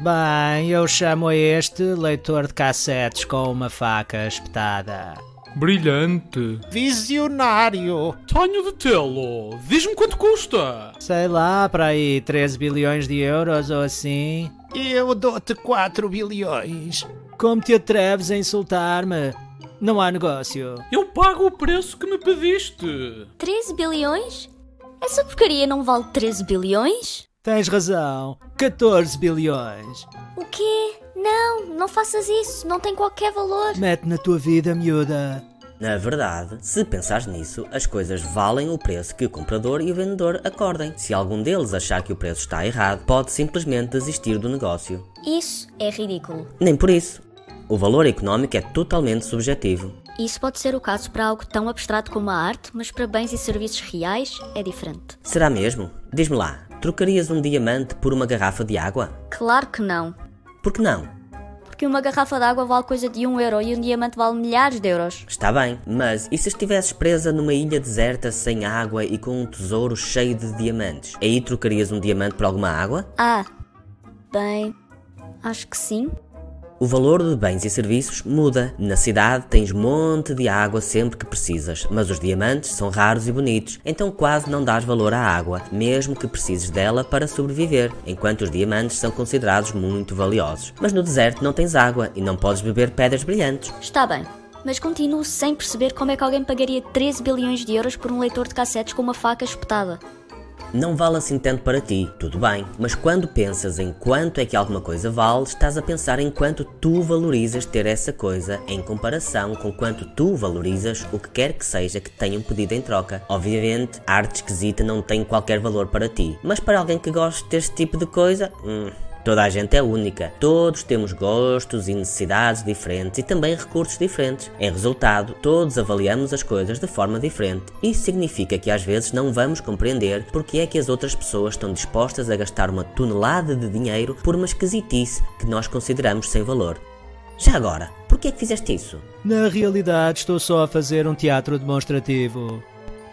Bem, eu chamo a este leitor de cassetes com uma faca espetada. Brilhante. Visionário. Tenho de tê-lo. Diz-me quanto custa. Sei lá, para aí 13 bilhões de euros ou assim. Eu dou-te 4 bilhões. Como te atreves a insultar-me? Não há negócio. Eu pago o preço que me pediste. 13 bilhões? Essa porcaria não vale 13 bilhões? Tens razão. 14 bilhões. O quê? Não, não faças isso. Não tem qualquer valor. Mete na tua vida, miúda. Na verdade, se pensares nisso, as coisas valem o preço que o comprador e o vendedor acordem. Se algum deles achar que o preço está errado, pode simplesmente desistir do negócio. Isso é ridículo. Nem por isso. O valor económico é totalmente subjetivo. Isso pode ser o caso para algo tão abstrato como a arte, mas para bens e serviços reais é diferente. Será mesmo? Diz-me lá, trocarias um diamante por uma garrafa de água? Claro que não. Por que não? Porque uma garrafa de água vale coisa de um euro e um diamante vale milhares de euros. Está bem, mas e se estivesses presa numa ilha deserta sem água e com um tesouro cheio de diamantes? Aí trocarias um diamante por alguma água? Ah, bem, acho que sim. O valor de bens e serviços muda. Na cidade tens monte de água sempre que precisas, mas os diamantes são raros e bonitos, então quase não dás valor à água, mesmo que precises dela para sobreviver, enquanto os diamantes são considerados muito valiosos. Mas no deserto não tens água e não podes beber pedras brilhantes. Está bem, mas continuo sem perceber como é que alguém pagaria 13 bilhões de euros por um leitor de cassetes com uma faca espetada. Não vale assim tanto para ti, tudo bem, mas quando pensas em quanto é que alguma coisa vale, estás a pensar em quanto tu valorizas ter essa coisa em comparação com quanto tu valorizas o que quer que seja que tenham pedido em troca. Obviamente, a arte esquisita não tem qualquer valor para ti, mas para alguém que goste deste tipo de coisa, hum, Toda a gente é única, todos temos gostos e necessidades diferentes e também recursos diferentes. Em resultado, todos avaliamos as coisas de forma diferente. Isso significa que às vezes não vamos compreender porque é que as outras pessoas estão dispostas a gastar uma tonelada de dinheiro por uma esquisitice que nós consideramos sem valor. Já agora, por que é que fizeste isso? Na realidade, estou só a fazer um teatro demonstrativo.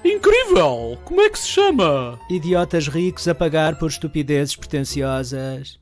Incrível! Como é que se chama? Idiotas ricos a pagar por estupidezes pretensiosas.